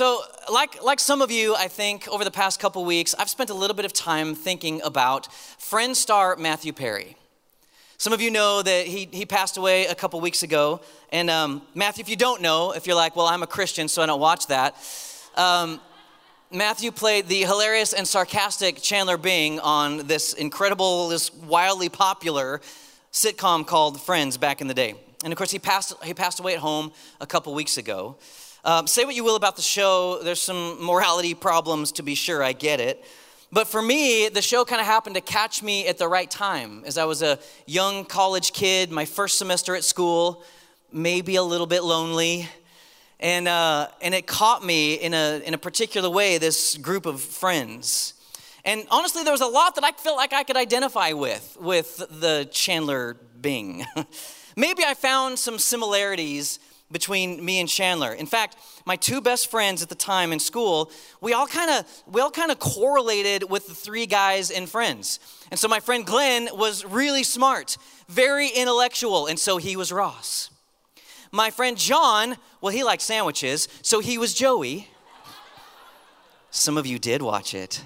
So, like, like some of you, I think, over the past couple weeks, I've spent a little bit of time thinking about Friend star Matthew Perry. Some of you know that he, he passed away a couple weeks ago. And um, Matthew, if you don't know, if you're like, well, I'm a Christian, so I don't watch that, um, Matthew played the hilarious and sarcastic Chandler Bing on this incredible, this wildly popular sitcom called Friends back in the day. And of course, he passed, he passed away at home a couple weeks ago. Um, say what you will about the show, there's some morality problems to be sure, I get it. But for me, the show kind of happened to catch me at the right time as I was a young college kid, my first semester at school, maybe a little bit lonely. And, uh, and it caught me in a, in a particular way, this group of friends. And honestly, there was a lot that I felt like I could identify with, with the Chandler Bing. maybe I found some similarities between me and Chandler. In fact, my two best friends at the time in school, we all kind of we all kind of correlated with the three guys in Friends. And so my friend Glenn was really smart, very intellectual, and so he was Ross. My friend John, well, he liked sandwiches, so he was Joey. Some of you did watch it.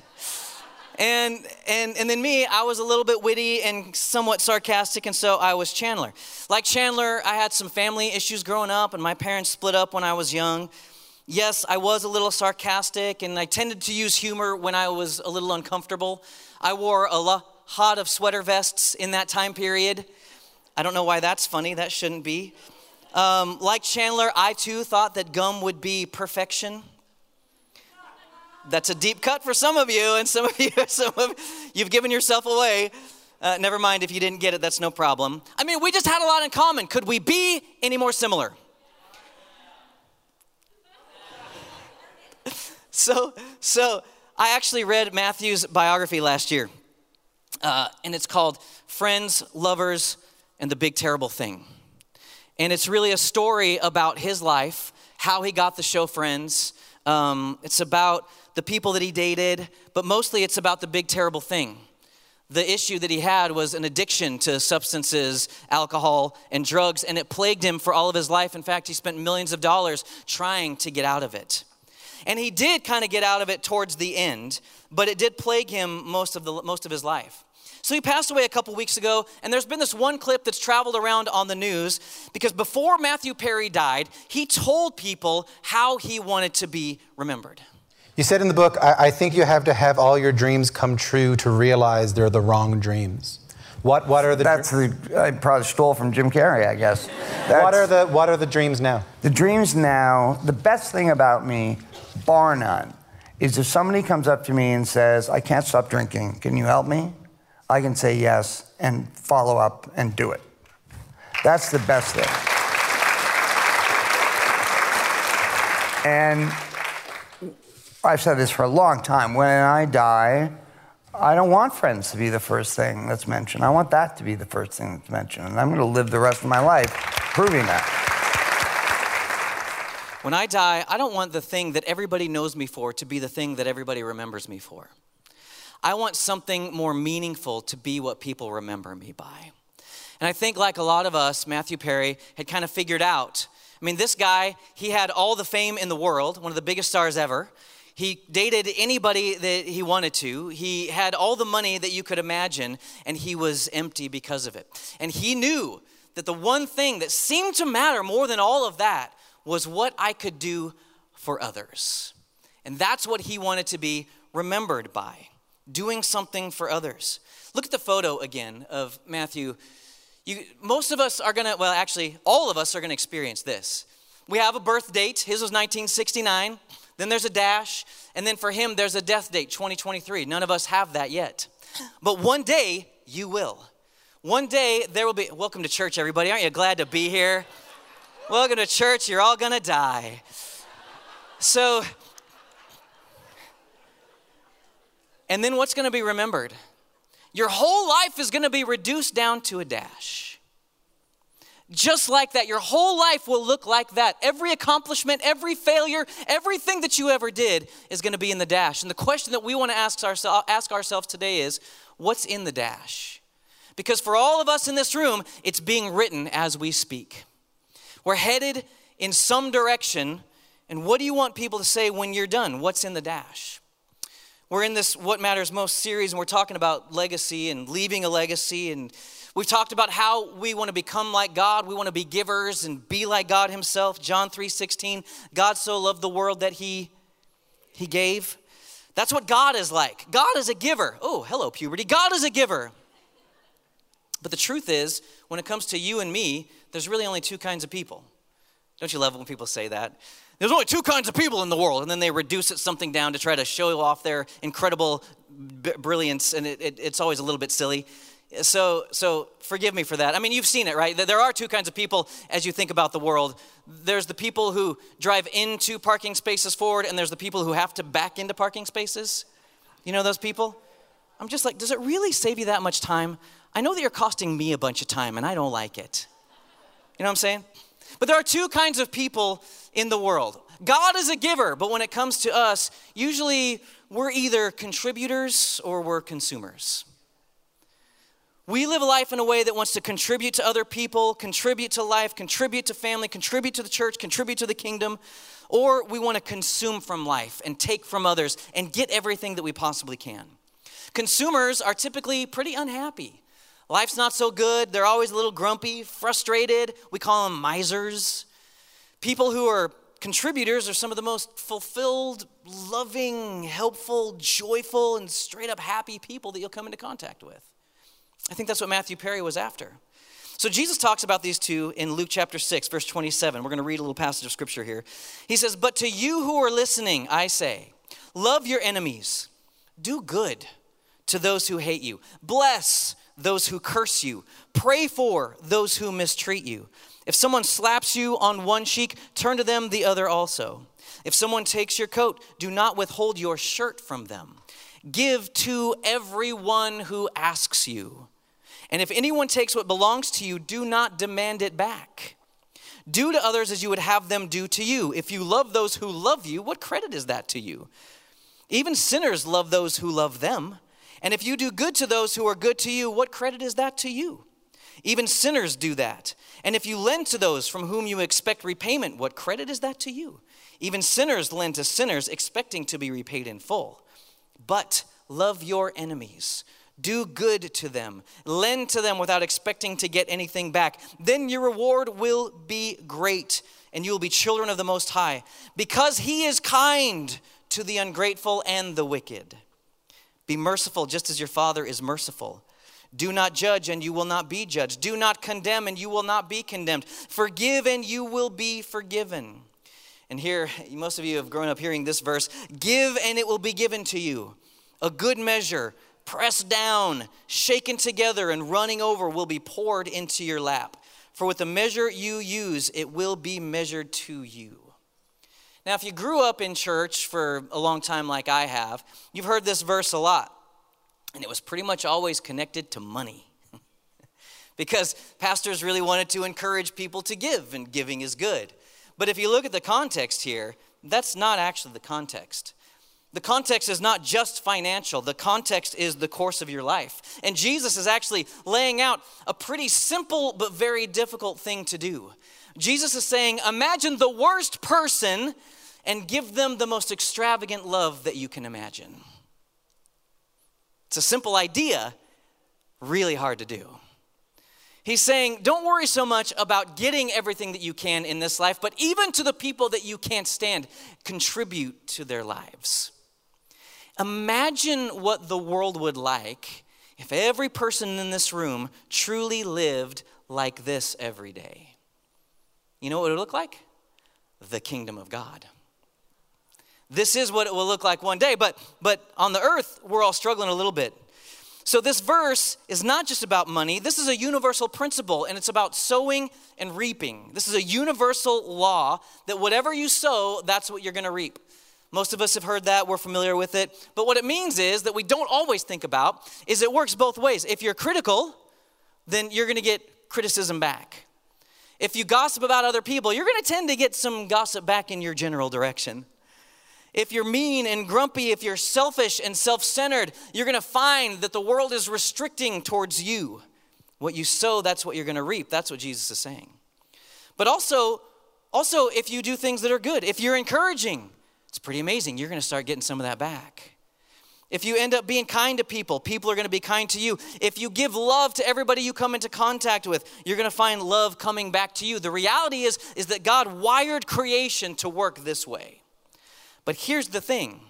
And, and, and then me, I was a little bit witty and somewhat sarcastic, and so I was Chandler. Like Chandler, I had some family issues growing up, and my parents split up when I was young. Yes, I was a little sarcastic, and I tended to use humor when I was a little uncomfortable. I wore a lot of sweater vests in that time period. I don't know why that's funny, that shouldn't be. Um, like Chandler, I too thought that gum would be perfection. That's a deep cut for some of you, and some of you, some of you've given yourself away. Uh, never mind if you didn't get it, that's no problem. I mean, we just had a lot in common. Could we be any more similar? so, so I actually read Matthew's biography last year, uh, and it's called Friends, Lovers, and the Big Terrible Thing. And it's really a story about his life, how he got the show Friends. Um, it's about the people that he dated, but mostly it's about the big, terrible thing. The issue that he had was an addiction to substances, alcohol, and drugs, and it plagued him for all of his life. In fact, he spent millions of dollars trying to get out of it. And he did kind of get out of it towards the end, but it did plague him most of, the, most of his life. So he passed away a couple weeks ago, and there's been this one clip that's traveled around on the news because before Matthew Perry died, he told people how he wanted to be remembered. You said in the book, I, I, think you have to have all your dreams come true to realize they're the wrong dreams. What, what are the That's the, I probably stole from Jim Carrey, I guess. That's, what, are the, what are the dreams now? The dreams now, the best thing about me, bar none, is if somebody comes up to me and says, I can't stop drinking, can you help me? I can say yes and follow up and do it. That's the best thing. And I've said this for a long time. When I die, I don't want friends to be the first thing that's mentioned. I want that to be the first thing that's mentioned. And I'm going to live the rest of my life proving that. When I die, I don't want the thing that everybody knows me for to be the thing that everybody remembers me for. I want something more meaningful to be what people remember me by. And I think, like a lot of us, Matthew Perry had kind of figured out. I mean, this guy, he had all the fame in the world, one of the biggest stars ever. He dated anybody that he wanted to. He had all the money that you could imagine, and he was empty because of it. And he knew that the one thing that seemed to matter more than all of that was what I could do for others. And that's what he wanted to be remembered by doing something for others. Look at the photo again of Matthew. You, most of us are gonna, well, actually, all of us are gonna experience this. We have a birth date, his was 1969. Then there's a dash, and then for him, there's a death date, 2023. None of us have that yet. But one day, you will. One day, there will be, welcome to church, everybody. Aren't you glad to be here? welcome to church. You're all gonna die. So, and then what's gonna be remembered? Your whole life is gonna be reduced down to a dash. Just like that, your whole life will look like that. Every accomplishment, every failure, everything that you ever did is going to be in the dash. And the question that we want to ask, ourse- ask ourselves today is what's in the dash? Because for all of us in this room, it's being written as we speak. We're headed in some direction And what do you want people to say when you're done? What's in the dash? We're in this What Matters Most series, and we're talking about legacy and leaving a legacy. And we've talked about how we want to become like God. We want to be givers and be like God Himself. John 3 16, God so loved the world that He, he gave. That's what God is like. God is a giver. Oh, hello, puberty. God is a giver. But the truth is, when it comes to you and me, there's really only two kinds of people. Don't you love when people say that? There's only two kinds of people in the world, and then they reduce it something down to try to show off their incredible b- brilliance, and it, it, it's always a little bit silly. So, so forgive me for that. I mean, you've seen it, right? There are two kinds of people as you think about the world. There's the people who drive into parking spaces forward, and there's the people who have to back into parking spaces. You know those people? I'm just like, does it really save you that much time? I know that you're costing me a bunch of time, and I don't like it. You know what I'm saying? But there are two kinds of people in the world. God is a giver, but when it comes to us, usually we're either contributors or we're consumers. We live life in a way that wants to contribute to other people, contribute to life, contribute to family, contribute to the church, contribute to the kingdom, or we want to consume from life and take from others and get everything that we possibly can. Consumers are typically pretty unhappy. Life's not so good. They're always a little grumpy, frustrated. We call them misers. People who are contributors are some of the most fulfilled, loving, helpful, joyful, and straight up happy people that you'll come into contact with. I think that's what Matthew Perry was after. So Jesus talks about these two in Luke chapter 6, verse 27. We're going to read a little passage of scripture here. He says, But to you who are listening, I say, love your enemies, do good to those who hate you, bless those who curse you. Pray for those who mistreat you. If someone slaps you on one cheek, turn to them the other also. If someone takes your coat, do not withhold your shirt from them. Give to everyone who asks you. And if anyone takes what belongs to you, do not demand it back. Do to others as you would have them do to you. If you love those who love you, what credit is that to you? Even sinners love those who love them. And if you do good to those who are good to you, what credit is that to you? Even sinners do that. And if you lend to those from whom you expect repayment, what credit is that to you? Even sinners lend to sinners, expecting to be repaid in full. But love your enemies. Do good to them. Lend to them without expecting to get anything back. Then your reward will be great, and you will be children of the Most High, because He is kind to the ungrateful and the wicked. Be merciful just as your Father is merciful. Do not judge, and you will not be judged. Do not condemn, and you will not be condemned. Forgive, and you will be forgiven. And here, most of you have grown up hearing this verse Give, and it will be given to you. A good measure, pressed down, shaken together, and running over will be poured into your lap. For with the measure you use, it will be measured to you. Now, if you grew up in church for a long time like I have, you've heard this verse a lot. And it was pretty much always connected to money. because pastors really wanted to encourage people to give, and giving is good. But if you look at the context here, that's not actually the context. The context is not just financial, the context is the course of your life. And Jesus is actually laying out a pretty simple but very difficult thing to do. Jesus is saying, Imagine the worst person and give them the most extravagant love that you can imagine. It's a simple idea, really hard to do. He's saying, don't worry so much about getting everything that you can in this life, but even to the people that you can't stand, contribute to their lives. Imagine what the world would like if every person in this room truly lived like this every day. You know what it would look like? The kingdom of God. This is what it will look like one day, but, but on the earth, we're all struggling a little bit. So, this verse is not just about money. This is a universal principle, and it's about sowing and reaping. This is a universal law that whatever you sow, that's what you're going to reap. Most of us have heard that, we're familiar with it. But what it means is that we don't always think about is it works both ways. If you're critical, then you're going to get criticism back. If you gossip about other people, you're going to tend to get some gossip back in your general direction. If you're mean and grumpy, if you're selfish and self centered, you're going to find that the world is restricting towards you. What you sow, that's what you're going to reap. That's what Jesus is saying. But also, Also, if you do things that are good, if you're encouraging, it's pretty amazing. You're going to start getting some of that back. If you end up being kind to people, people are going to be kind to you. If you give love to everybody you come into contact with, you're going to find love coming back to you. The reality is is that God wired creation to work this way. But here's the thing.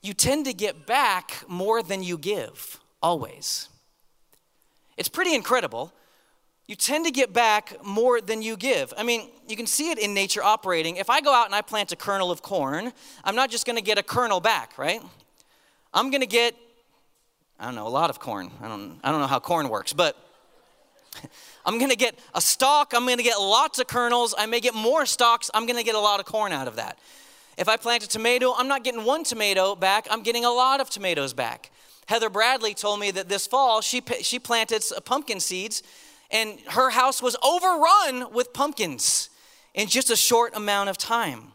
You tend to get back more than you give, always. It's pretty incredible. You tend to get back more than you give. I mean, you can see it in nature operating. If I go out and I plant a kernel of corn, I'm not just going to get a kernel back, right? I'm going to get, I don't know, a lot of corn. I don't, I don't know how corn works, but I'm going to get a stalk. I'm going to get lots of kernels. I may get more stalks. I'm going to get a lot of corn out of that. If I plant a tomato, I'm not getting one tomato back. I'm getting a lot of tomatoes back. Heather Bradley told me that this fall she, she planted pumpkin seeds and her house was overrun with pumpkins in just a short amount of time.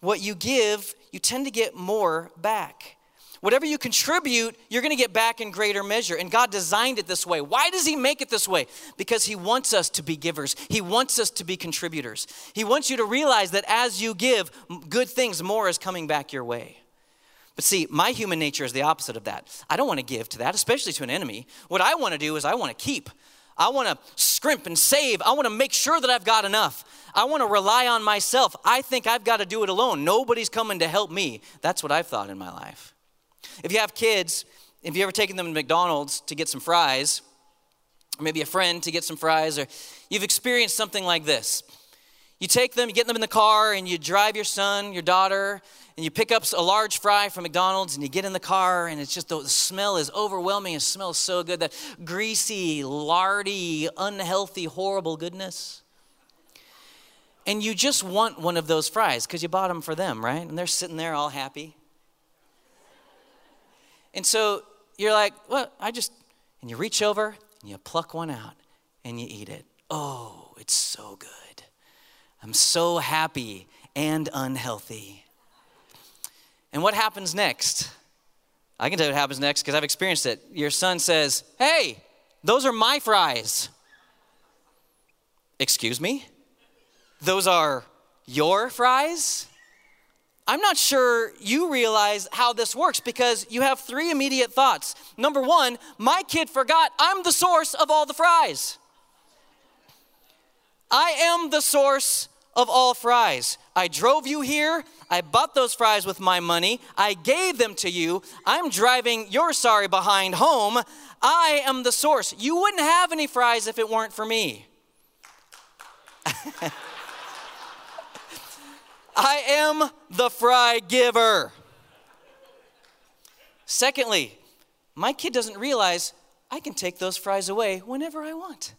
What you give, you tend to get more back. Whatever you contribute, you're going to get back in greater measure. And God designed it this way. Why does He make it this way? Because He wants us to be givers, He wants us to be contributors. He wants you to realize that as you give good things, more is coming back your way. But see, my human nature is the opposite of that. I don't want to give to that, especially to an enemy. What I want to do is I want to keep. I want to scrimp and save. I want to make sure that I've got enough. I want to rely on myself. I think I've got to do it alone. Nobody's coming to help me. That's what I've thought in my life. If you have kids, if you ever taken them to McDonald's to get some fries, or maybe a friend to get some fries, or you've experienced something like this. You take them, you get them in the car, and you drive your son, your daughter, and you pick up a large fry from McDonald's, and you get in the car, and it's just the, smell is overwhelming. It smells so good that greasy, lardy, unhealthy, horrible goodness. And you just want one of those fries because you bought them for them, right? And they're sitting there all happy. And so you're like, well, I just, and you reach over and you pluck one out and you eat it. Oh, it's so good. I'm so happy and unhealthy. And what happens next? I can tell you what happens next because I've experienced it. Your son says, Hey, those are my fries. Excuse me? Those are your fries? I'm not sure you realize how this works because you have three immediate thoughts. Number one, my kid forgot I'm the source of all the fries. I am the source of all fries. I drove you here. I bought those fries with my money. I gave them to you. I'm driving your sorry behind home. I am the source. You wouldn't have any fries if it weren't for me. I am the fry giver. Secondly, my kid doesn't realize I can take those fries away whenever I want.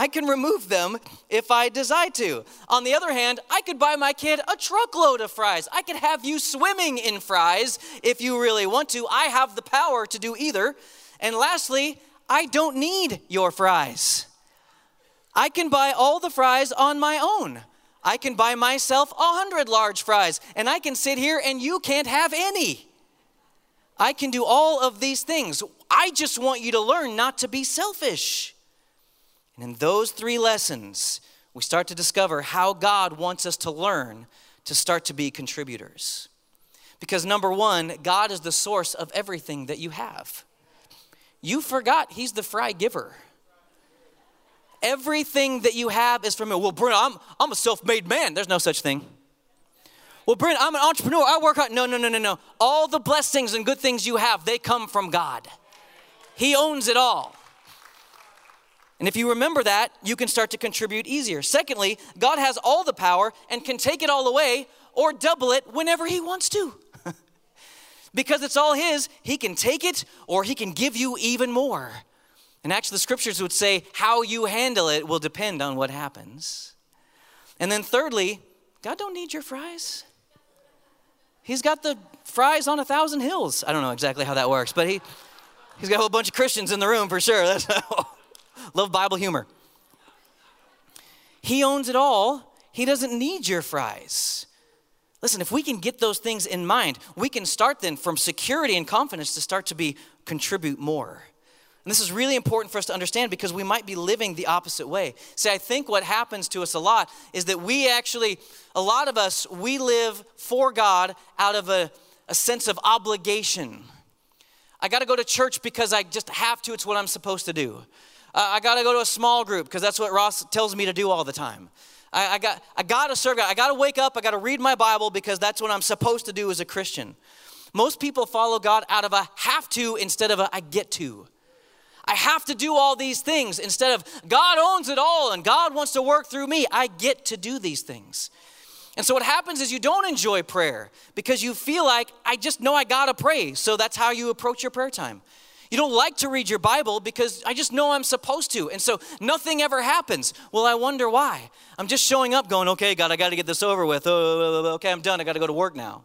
I can remove them if I decide to. On the other hand, I could buy my kid a truckload of fries. I could have you swimming in fries if you really want to. I have the power to do either. And lastly, I don't need your fries. I can buy all the fries on my own. I can buy myself a hundred large fries, and I can sit here and you can't have any. I can do all of these things. I just want you to learn not to be selfish. And in those three lessons, we start to discover how God wants us to learn to start to be contributors. Because number one, God is the source of everything that you have. You forgot He's the fry giver. Everything that you have is from Him. Well, Brent, I'm, I'm a self made man. There's no such thing. Well, Brent, I'm an entrepreneur. I work hard. No, no, no, no, no. All the blessings and good things you have, they come from God. He owns it all. And if you remember that, you can start to contribute easier. Secondly, God has all the power and can take it all away or double it whenever He wants to. because it's all His, He can take it or He can give you even more. And actually, the scriptures would say how you handle it will depend on what happens. And then, thirdly, God don't need your fries. He's got the fries on a thousand hills. I don't know exactly how that works, but he, he's got a whole bunch of Christians in the room for sure. That's Love Bible humor. He owns it all. He doesn't need your fries. Listen, if we can get those things in mind, we can start then from security and confidence to start to be contribute more. And this is really important for us to understand because we might be living the opposite way. See, I think what happens to us a lot is that we actually, a lot of us, we live for God out of a, a sense of obligation. I got to go to church because I just have to, it's what I'm supposed to do. Uh, I got to go to a small group because that's what Ross tells me to do all the time. I, I got, I got to serve God. I got to wake up. I got to read my Bible because that's what I'm supposed to do as a Christian. Most people follow God out of a have to instead of a I get to. I have to do all these things instead of God owns it all and God wants to work through me. I get to do these things. And so what happens is you don't enjoy prayer because you feel like, I just know I gotta pray. So that's how you approach your prayer time. You don't like to read your Bible because I just know I'm supposed to. And so nothing ever happens. Well, I wonder why. I'm just showing up going, okay, God, I got to get this over with. Oh, okay, I'm done. I got to go to work now.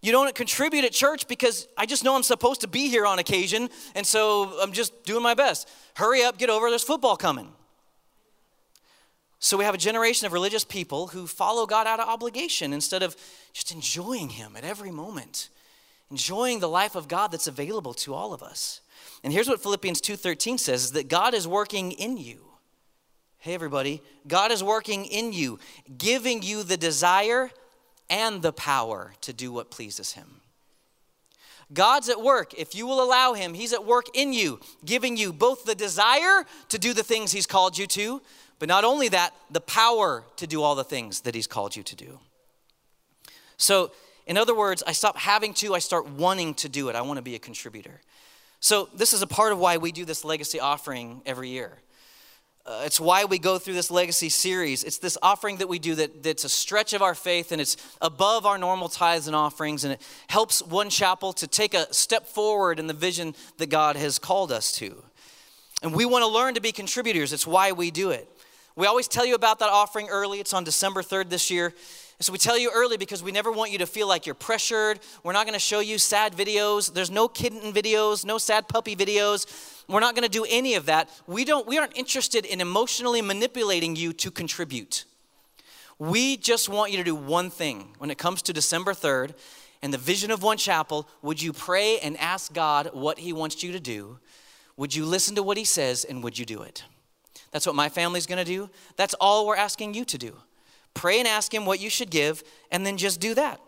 You don't contribute at church because I just know I'm supposed to be here on occasion. And so I'm just doing my best. Hurry up, get over, there's football coming. So we have a generation of religious people who follow God out of obligation instead of just enjoying Him at every moment enjoying the life of God that's available to all of us. And here's what Philippians 2:13 says is that God is working in you. Hey everybody, God is working in you, giving you the desire and the power to do what pleases him. God's at work. If you will allow him, he's at work in you, giving you both the desire to do the things he's called you to, but not only that, the power to do all the things that he's called you to do. So, in other words, I stop having to, I start wanting to do it. I want to be a contributor. So, this is a part of why we do this legacy offering every year. Uh, it's why we go through this legacy series. It's this offering that we do that, that's a stretch of our faith and it's above our normal tithes and offerings, and it helps One Chapel to take a step forward in the vision that God has called us to. And we want to learn to be contributors. It's why we do it. We always tell you about that offering early. It's on December 3rd this year. And so we tell you early because we never want you to feel like you're pressured. We're not going to show you sad videos. There's no kitten videos, no sad puppy videos. We're not going to do any of that. We don't we aren't interested in emotionally manipulating you to contribute. We just want you to do one thing when it comes to December 3rd and the vision of one chapel. Would you pray and ask God what he wants you to do? Would you listen to what he says and would you do it? That's what my family's going to do. That's all we're asking you to do. Pray and ask Him what you should give, and then just do that.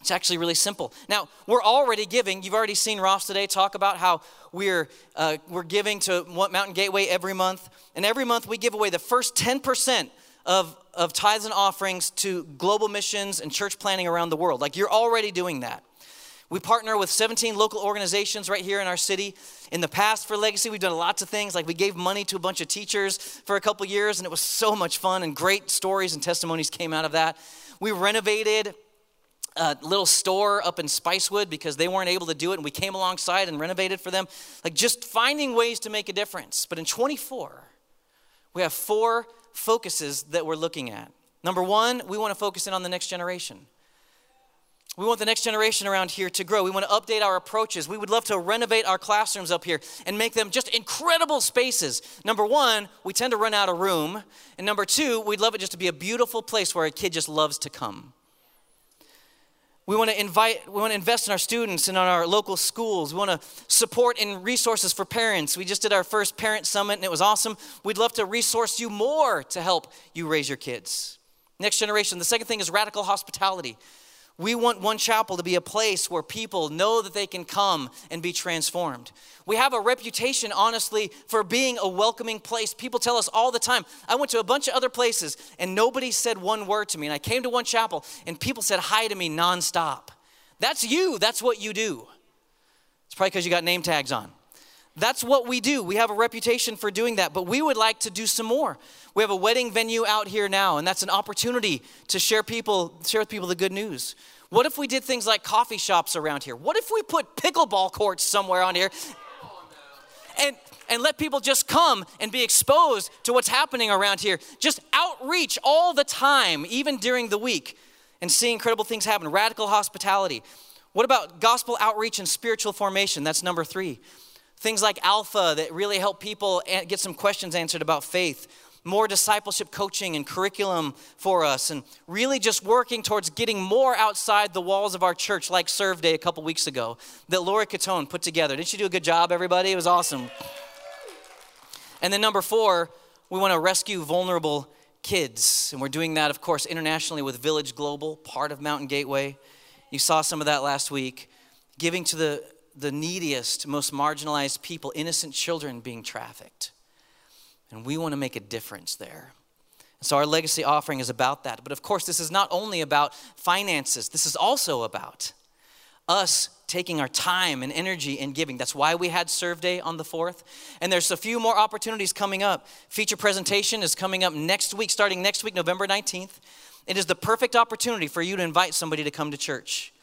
It's actually really simple. Now, we're already giving. You've already seen Ross today talk about how we're, uh, we're giving to Mountain Gateway every month. And every month we give away the first 10% of, of tithes and offerings to global missions and church planning around the world. Like you're already doing that. We partner with 17 local organizations right here in our city. In the past, for Legacy, we've done lots of things. Like we gave money to a bunch of teachers for a couple years, and it was so much fun, and great stories and testimonies came out of that. We renovated a little store up in Spicewood because they weren't able to do it, and we came alongside and renovated for them. Like just finding ways to make a difference. But in 24, we have four focuses that we're looking at. Number one, we want to focus in on the next generation. We want the next generation around here to grow. We want to update our approaches. We would love to renovate our classrooms up here and make them just incredible spaces. Number one, we tend to run out of room. And number two, we'd love it just to be a beautiful place where a kid just loves to come. We want to invite, we want to invest in our students and on our local schools. We want to support in resources for parents. We just did our first parent summit and it was awesome. We'd love to resource you more to help you raise your kids. Next generation. The second thing is radical hospitality. We want One Chapel to be a place where people know that they can come and be transformed. We have a reputation, honestly, for being a welcoming place. People tell us all the time. I went to a bunch of other places and nobody said one word to me. And I came to One Chapel and people said hi to me nonstop. That's you, that's what you do. It's probably because you got name tags on. That's what we do. We have a reputation for doing that, but we would like to do some more. We have a wedding venue out here now, and that's an opportunity to share people, share with people the good news. What if we did things like coffee shops around here? What if we put pickleball courts somewhere on here? And and let people just come and be exposed to what's happening around here. Just outreach all the time, even during the week, and see incredible things happen. Radical hospitality. What about gospel outreach and spiritual formation? That's number three. Things like Alpha that really help people get some questions answered about faith. more discipleship coaching and curriculum for us, and really just working towards getting more outside the walls of our church, like Serve Day a couple weeks ago that Laura Catone put together. Didn't you do a good job, everybody? It was awesome. And then number four, we want to rescue vulnerable kids. And we're doing that, of course, internationally with Village Global, part of Mountain Gateway. You saw some of that last week. Giving to the, the neediest, most marginalized people, innocent children being trafficked. And we want to make a difference there. So, our legacy offering is about that. But of course, this is not only about finances, this is also about us taking our time and energy and giving. That's why we had Serve Day on the 4th. And there's a few more opportunities coming up. Feature presentation is coming up next week, starting next week, November 19th. It is the perfect opportunity for you to invite somebody to come to church.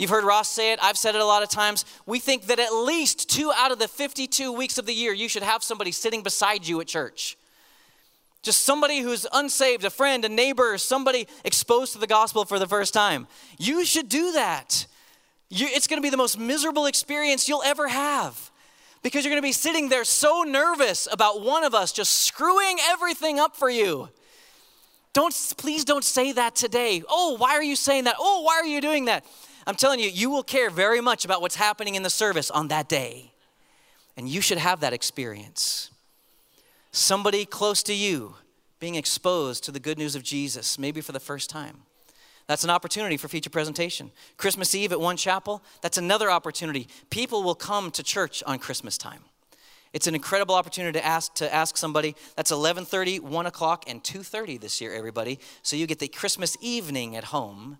You've heard Ross say it, I've said it a lot of times. We think that at least two out of the 52 weeks of the year, you should have somebody sitting beside you at church. Just somebody who's unsaved, a friend, a neighbor, somebody exposed to the gospel for the first time. You should do that. You, it's going to be the most miserable experience you'll ever have because you're going to be sitting there so nervous about one of us just screwing everything up for you. Don't please don't say that today. Oh, why are you saying that? Oh, why are you doing that? I'm telling you, you will care very much about what's happening in the service on that day. And you should have that experience. Somebody close to you being exposed to the good news of Jesus, maybe for the first time. That's an opportunity for feature presentation. Christmas Eve at One Chapel, that's another opportunity. People will come to church on Christmas time. It's an incredible opportunity to ask to ask somebody. That's 11:30, 1 o'clock, and 2:30 this year, everybody. So you get the Christmas evening at home.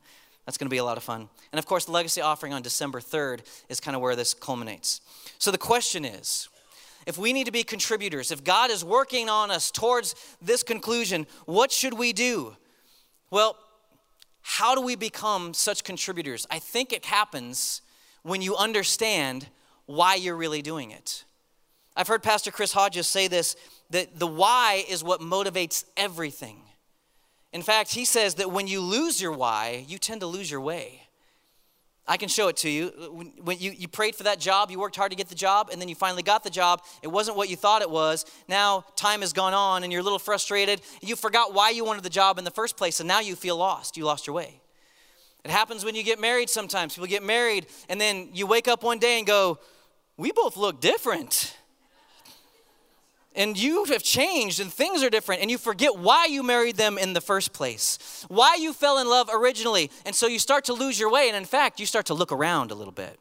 That's going to be a lot of fun. And of course, the legacy offering on December 3rd is kind of where this culminates. So the question is, if we need to be contributors, if God is working on us towards this conclusion, what should we do? Well, how do we become such contributors? I think it happens when you understand why you're really doing it. I've heard Pastor Chris Hodges say this that the why is what motivates everything. In fact, he says that when you lose your why, you tend to lose your way. I can show it to you. When you, you prayed for that job, you worked hard to get the job, and then you finally got the job. It wasn't what you thought it was. Now time has gone on, and you're a little frustrated. You forgot why you wanted the job in the first place, and now you feel lost. You lost your way. It happens when you get married sometimes. People get married, and then you wake up one day and go, We both look different and you have changed and things are different and you forget why you married them in the first place why you fell in love originally. And so you start to lose your way and in fact you start to look around a little bit.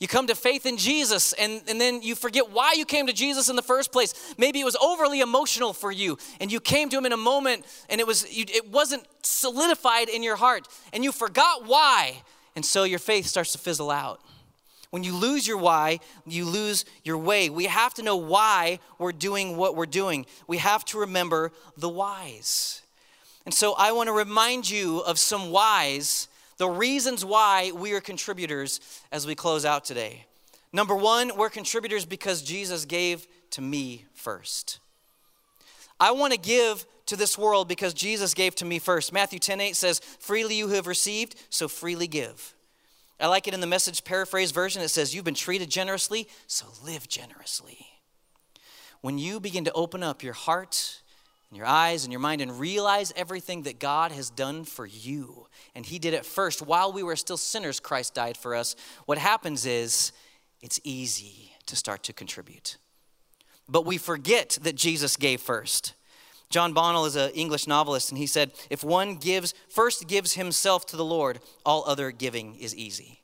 You come to faith in jesus and, and then you forget why you came to jesus in the first place. Maybe it was overly emotional for you and you came to him in a moment and it was you, it wasn't solidified in your heart and you forgot why. And so your faith starts to fizzle out when you lose your why, you lose your way. We have to know why we're doing what we're doing. We have to remember the whys. And so I want to remind you of some whys, the reasons why we are contributors as we close out today. Number one, we're contributors because Jesus gave to me first. I want to give to this world because Jesus gave to me first. Matthew 10 8 says, Freely you have received, so freely give. I like it in the message paraphrase version. It says, You've been treated generously, so live generously. When you begin to open up your heart and your eyes and your mind and realize everything that God has done for you, and He did it first while we were still sinners, Christ died for us, what happens is it's easy to start to contribute. But we forget that Jesus gave first. John Bonnell is an English novelist, and he said, If one gives, first gives himself to the Lord, all other giving is easy.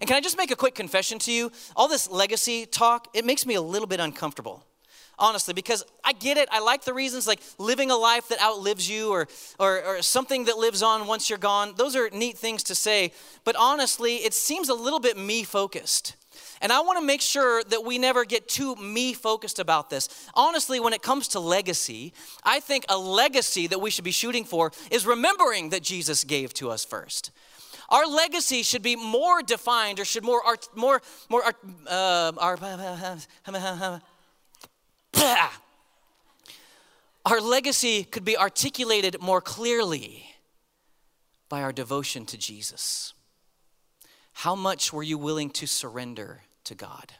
And can I just make a quick confession to you? All this legacy talk, it makes me a little bit uncomfortable. Honestly, because I get it. I like the reasons like living a life that outlives you or, or, or something that lives on once you're gone. Those are neat things to say. But honestly, it seems a little bit me focused. And I want to make sure that we never get too me focused about this. Honestly, when it comes to legacy, I think a legacy that we should be shooting for is remembering that Jesus gave to us first. Our legacy should be more defined or should more art, more more art, uh, our, our legacy could be articulated more clearly by our devotion to Jesus. How much were you willing to surrender to God?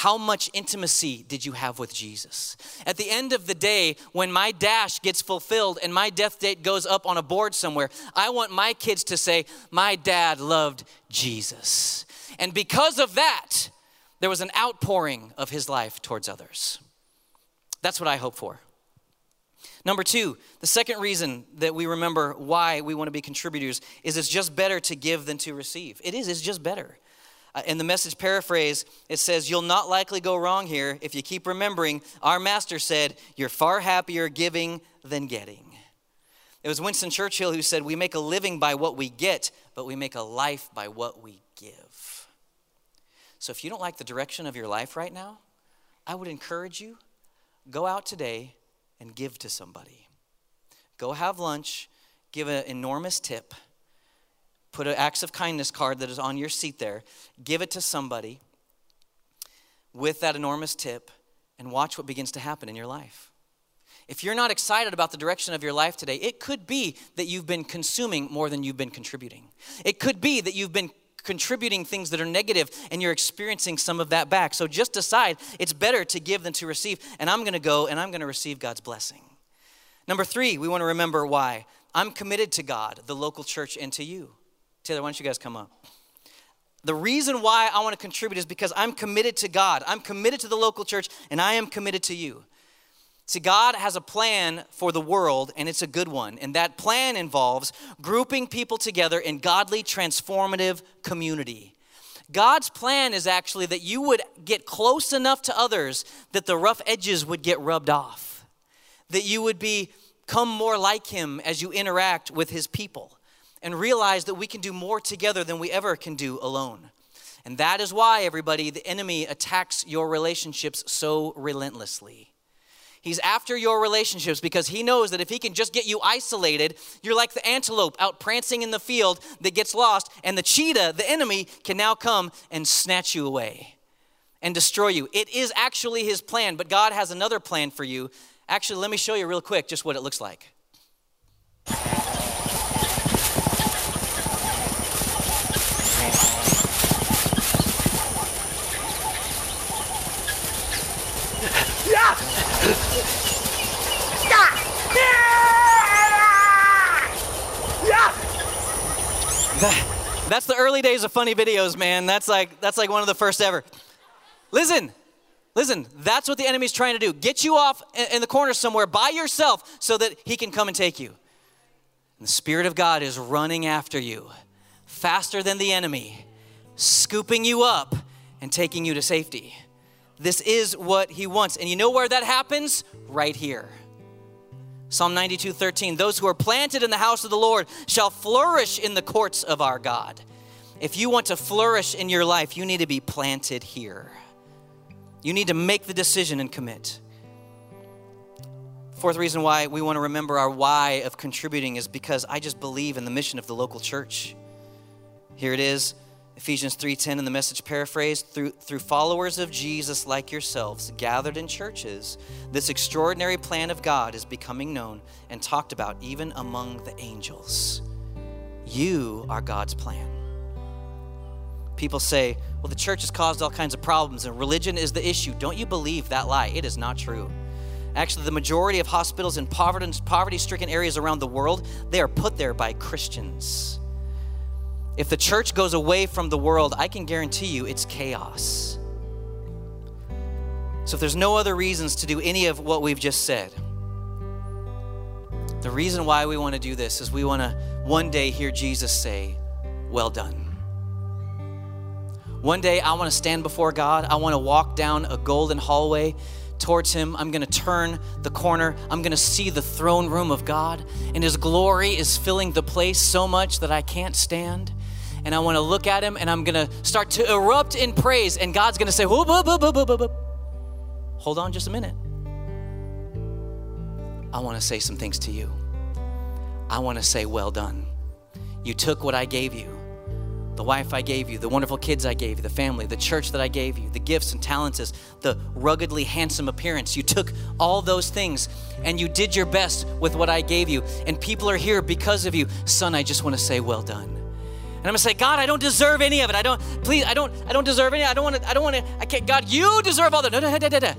how much intimacy did you have with Jesus? At the end of the day, when my dash gets fulfilled and my death date goes up on a board somewhere, I want my kids to say, My dad loved Jesus. And because of that, there was an outpouring of his life towards others. That's what I hope for. Number two, the second reason that we remember why we want to be contributors is it's just better to give than to receive. It is, it's just better. Uh, in the message paraphrase, it says, You'll not likely go wrong here if you keep remembering our master said, You're far happier giving than getting. It was Winston Churchill who said, We make a living by what we get, but we make a life by what we give. So if you don't like the direction of your life right now, I would encourage you go out today and give to somebody. Go have lunch, give an enormous tip, put an acts of kindness card that is on your seat there, give it to somebody with that enormous tip, and watch what begins to happen in your life. If you're not excited about the direction of your life today, it could be that you've been consuming more than you've been contributing. It could be that you've been contributing things that are negative and you're experiencing some of that back. So just decide it's better to give than to receive. And I'm going to go and I'm going to receive God's blessing. Number three, we want to remember why. I'm committed to God, the local church, and to you. Taylor, why don't you guys come up? The reason why I want to contribute is because I'm committed to God. I'm committed to the local church, and I am committed to you. See, God has a plan for the world, and it's a good one. And that plan involves grouping people together in godly, transformative community. God's plan is actually that you would get close enough to others that the rough edges would get rubbed off, that you would become more like Him as you interact with His people, and realize that we can do more together than we ever can do alone. And that is why, everybody, the enemy attacks your relationships so relentlessly. He's after your relationships because he knows that if he can just get you isolated, you're like the antelope out prancing in the field that gets lost, and the cheetah, the enemy, can now come and snatch you away and destroy you. It is actually his plan, but God has another plan for you. Actually, let me show you real quick just what it looks like. That, that's the early days of funny videos, man. That's like that's like one of the first ever. Listen, listen. That's what the enemy's trying to do: get you off in the corner somewhere by yourself, so that he can come and take you. And the Spirit of God is running after you, faster than the enemy, scooping you up and taking you to safety. This is what he wants. And you know where that happens? Right here. Psalm 92 13. Those who are planted in the house of the Lord shall flourish in the courts of our God. If you want to flourish in your life, you need to be planted here. You need to make the decision and commit. Fourth reason why we want to remember our why of contributing is because I just believe in the mission of the local church. Here it is Ephesians 3:10 in the message paraphrase through through followers of Jesus like yourselves gathered in churches this extraordinary plan of God is becoming known and talked about even among the angels. You are God's plan. People say, "Well, the church has caused all kinds of problems and religion is the issue." Don't you believe that lie? It is not true. Actually, the majority of hospitals in poverty-stricken areas around the world, they are put there by Christians. If the church goes away from the world, I can guarantee you it's chaos. So, if there's no other reasons to do any of what we've just said, the reason why we want to do this is we want to one day hear Jesus say, Well done. One day I want to stand before God. I want to walk down a golden hallway towards Him. I'm going to turn the corner. I'm going to see the throne room of God, and His glory is filling the place so much that I can't stand and I want to look at him and I'm going to start to erupt in praise. And God's going to say, whoop, whoop, whoop, whoop, whoop, hold on just a minute. I want to say some things to you. I want to say, well done. You took what I gave you the wife I gave you, the wonderful kids I gave you, the family, the church that I gave you, the gifts and talents, the ruggedly handsome appearance. You took all those things and you did your best with what I gave you. And people are here because of you. Son, I just want to say, well done. And I'm gonna say, God, I don't deserve any of it. I don't, please, I don't, I don't deserve any. I don't want to, I don't want to, I can't, God, you deserve all the, no, no, no, no, no.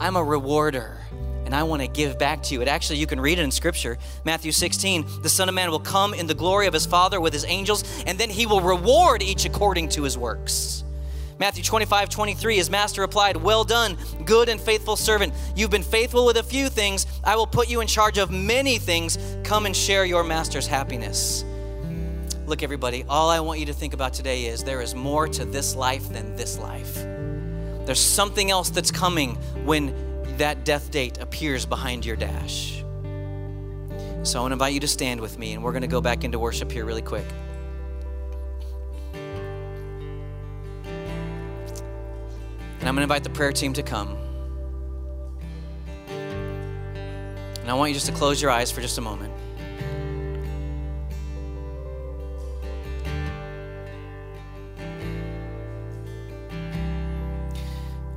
I'm a rewarder and I want to give back to you. It actually, you can read it in scripture. Matthew 16, the Son of Man will come in the glory of his Father with his angels, and then he will reward each according to his works. Matthew 25, 23, his master replied, Well done, good and faithful servant. You've been faithful with a few things. I will put you in charge of many things. Come and share your master's happiness. Look, everybody, all I want you to think about today is there is more to this life than this life. There's something else that's coming when that death date appears behind your dash. So I want to invite you to stand with me, and we're going to go back into worship here really quick. And I'm going to invite the prayer team to come. And I want you just to close your eyes for just a moment.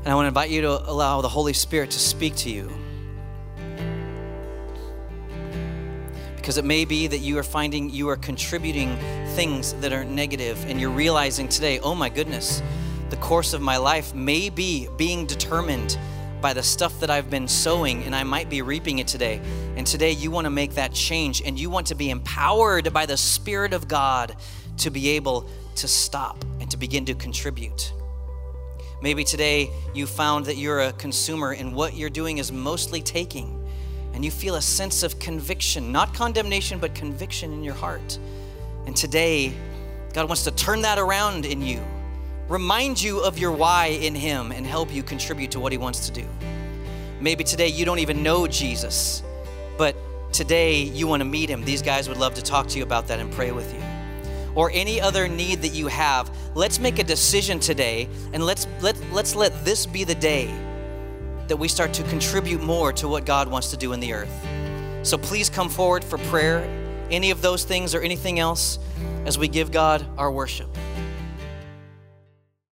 And I want to invite you to allow the Holy Spirit to speak to you. Because it may be that you are finding you are contributing things that are negative, and you're realizing today, oh my goodness, the course of my life may be being determined by the stuff that I've been sowing, and I might be reaping it today. And today you want to make that change, and you want to be empowered by the Spirit of God to be able to stop and to begin to contribute. Maybe today you found that you're a consumer and what you're doing is mostly taking, and you feel a sense of conviction, not condemnation, but conviction in your heart. And today, God wants to turn that around in you, remind you of your why in Him, and help you contribute to what He wants to do. Maybe today you don't even know Jesus, but today you want to meet Him. These guys would love to talk to you about that and pray with you or any other need that you have, let's make a decision today and let's let let's let this be the day that we start to contribute more to what God wants to do in the earth. So please come forward for prayer, any of those things or anything else as we give God our worship.